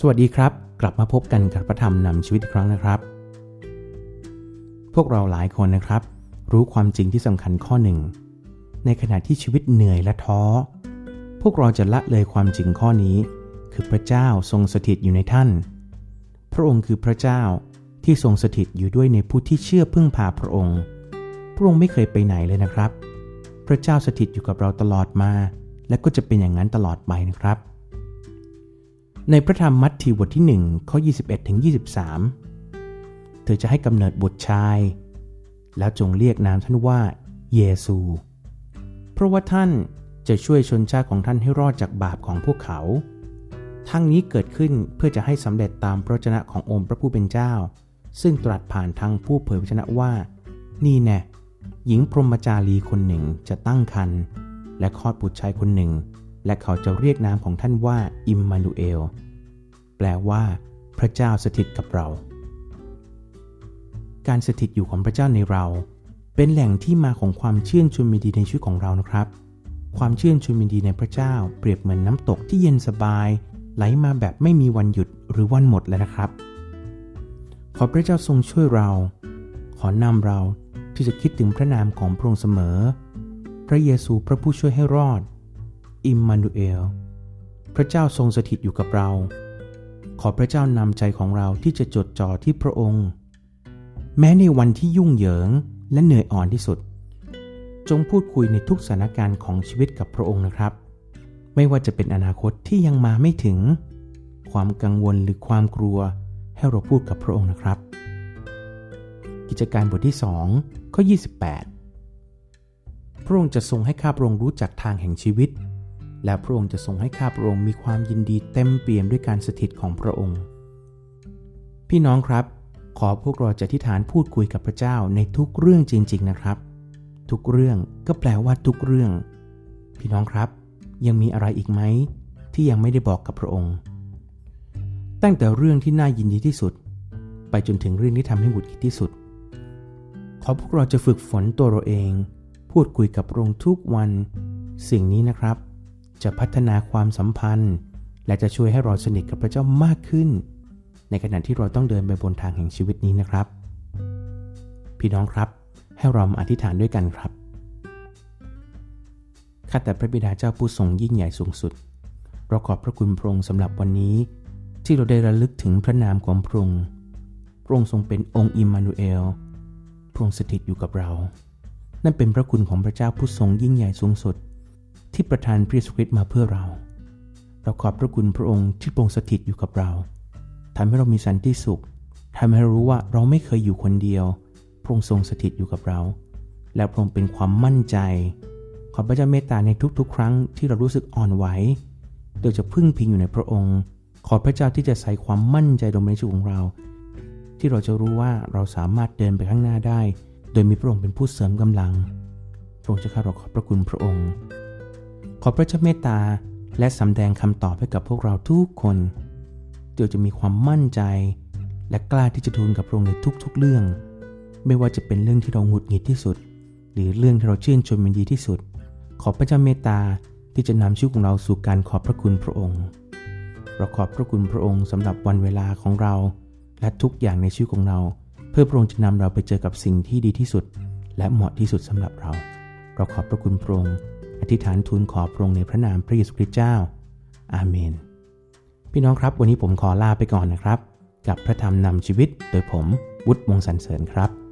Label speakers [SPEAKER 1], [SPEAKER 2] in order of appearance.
[SPEAKER 1] สวัสดีครับ กลับมาพบกันกับพระธรรมนำชีวิตอีกครั้งนะครับ พวกเราหลายคนนะครับ รู้ความจริงที่สำคัญข้อหนึ่ง ในขณะที่ชีวิตเหนื่อยและท้อ พวกเราจะละเลยความจริงข้อนี้ คือพระเจ้าทรงสถิตอยู่ในท่าน พระองค์คือพระเจ้าที่ทรงสถิตอยู่ด้วยในผู้ที่เชื่อพึ่งพาพระองค์ พระองค์ไม่เคยไปไหนเลยนะครับ พระเจ้าสถิตอยู่กับเราตลอดมา และก็จะเป็นอย่างนั้นตลอดไปนะครับ ในพระธรรมมัทธิวบทที่1ข้อ21ถึง23 เธอจะให้กำเนิดบุตรชาย แล้วจงเรียกนามท่านว่าเยซู เพราะว่าท่านจะช่วยชนชาติของท่านให้รอดจากบาปของพวกเขา ทั้งนี้เกิดขึ้นเพื่อจะให้สำเร็จตามพระชนะขององค์พระผู้เป็นเจ้า ซึ่งตรัสผ่านทางผู้เผยพระชนะว่า นี่แน่หญิงพรหมจารีคนหนึ่งจะตั้งครรภ์และคลอดบุตรชายคนหนึ่ง และเขาจะเรียกนามของท่านว่าอิมมานูเอล แปลว่า พระเจ้าสถิตกับเรา การสถิตอยู่ของพระเจ้าในเรา เป็นแหล่งที่มาของความเชื่อชมยินดีในชีวิตของเรานะครับ ความเชื่อชมยินดีในพระเจ้า เปรียบเหมือนน้ำตกที่เย็นสบาย ไหลมาแบบไม่มีวันหยุดหรือวันหมดเลยนะครับ ขอพระเจ้าทรงช่วยเรา ขอนำเราที่จะคิดถึงพระนามของพระองค์เสมอ พระเยซูพระผู้ช่วยให้รอด อิมมานูเอล พระเจ้าทรงสถิตอยู่กับเรา ขอพระเจ้านำใจของเราที่จะจดจ่อที่พระองค์ แม้ในวันที่ยุ่งเหยิงและเหนื่อยอ่อนที่สุด จงพูดคุยในทุกสถานการณ์ของชีวิตกับพระองค์นะครับ ไม่ว่าจะเป็นอนาคตที่ยังมาไม่ถึง ความกังวลหรือความกลัว ให้เราพูดกับพระองค์นะครับ กิจการบทที่2ข้อ28 พระองค์จะทรงให้ข้าพระองค์รู้จักทางแห่งชีวิต และพระองค์จะทรงให้ข้าพระองค์มีความยินดีเต็มเปี่ยมด้วยการสถิตของพระองค์ พี่น้องครับ ขอพวกเราจะทิฐานพูดคุยกับพระเจ้าในทุกเรื่องจริง ๆ นะครับ ทุกเรื่องก็แปลว่าทุกเรื่อง พี่น้องครับ ยังมีอะไรอีกไหมที่ยังไม่ได้บอกกับพระองค์ ตั้งแต่เรื่องที่น่ายินดีที่สุด ไปจนถึงเรื่องที่ทำให้หงุดหงิดที่สุด ขอพวกเราจะฝึกฝนตัวเราเอง พูดคุยกับพระองค์ทุกวัน สิ่งนี้นะครับ จะพัฒนาความสัมพันธ์ และจะช่วยให้เราสนิทกับพระเจ้ามากขึ้น ในขณะที่เราต้องเดินไปบนทางแห่งชีวิตนี้นะครับ พี่น้องครับ ให้เรามาอธิษฐานด้วยกันครับข้าแต่พระบิดาเจ้าผู้ทรงยิ่งใหญ่สูงสุดเราขอบพระคุณพระองค์สำหรับวันนี้ ที่เราได้ระลึกถึงพระนามของพระองค์พระองค์ทรงเป็นองค์อิมมานูเอลพระองค์สถิตอยู่กับเรา นั่นเป็นพระคุณของพระเจ้าผู้ทรงยิ่งใหญ่สูงสุด ที่ประทานพระเยซูคริสต์มาเพื่อเรา เราขอบพระคุณพระองค์ที่ทรงสถิตอยู่กับเราทำให้เรามีสันติสุขทำให้เรารู้ว่าเราไม่เคยอยู่คนเดียว พระองค์ทรงสถิตอยู่กับเรา และพระองค์เป็นความมั่นใจ ขอพระเจ้าเมตตาในทุกๆ ครั้งที่เรารู้สึกอ่อนไหว โดยจะพึ่งพิงอยู่ในพระองค์ ขอพระเจ้าที่จะใส่ความมั่นใจลงในชีวิตของเรา ที่เราจะรู้ว่าเราสามารถเดินไปข้างหน้าได้ โดยมีพระองค์เป็นผู้เสริมกำลังพระองค์จะข้าเราขอบพระคุณพระองค์ ขอพระเจ้าเมตตาและสำแดงคำตอบให้กับพวกเราทุกคนเดี๋ยวจะมีความมั่นใจ และกล้าที่จะทูลกับพระองค์ในทุกๆเรื่อง ไม่ว่าจะเป็นเรื่องที่เราหงุดหงิดที่สุด หรือเรื่องที่เราชื่นชมมันดีที่สุด ขอพระเจ้าเมตตาที่จะนำชีวิตของเราสู่การขอบพระคุณพระองค์ เราขอบพระคุณพระองค์สำหรับวันเวลาของเรา และทุกอย่างในชีวิตของเรา เพื่อพระองค์จะนำเราไปเจอกับสิ่งที่ดีที่สุด และเหมาะที่สุดสำหรับเรา เราขอบพระคุณพระองค์อธิษฐานทูลขอพระองค์ในพระนามพระเยซูคริสต์เจ้า อาเมน พี่น้องครับวันนี้ผมขอลาไปก่อนนะครับ กับพระธรรมนำชีวิตโดยผมวุฒิวงสันเสริญครับ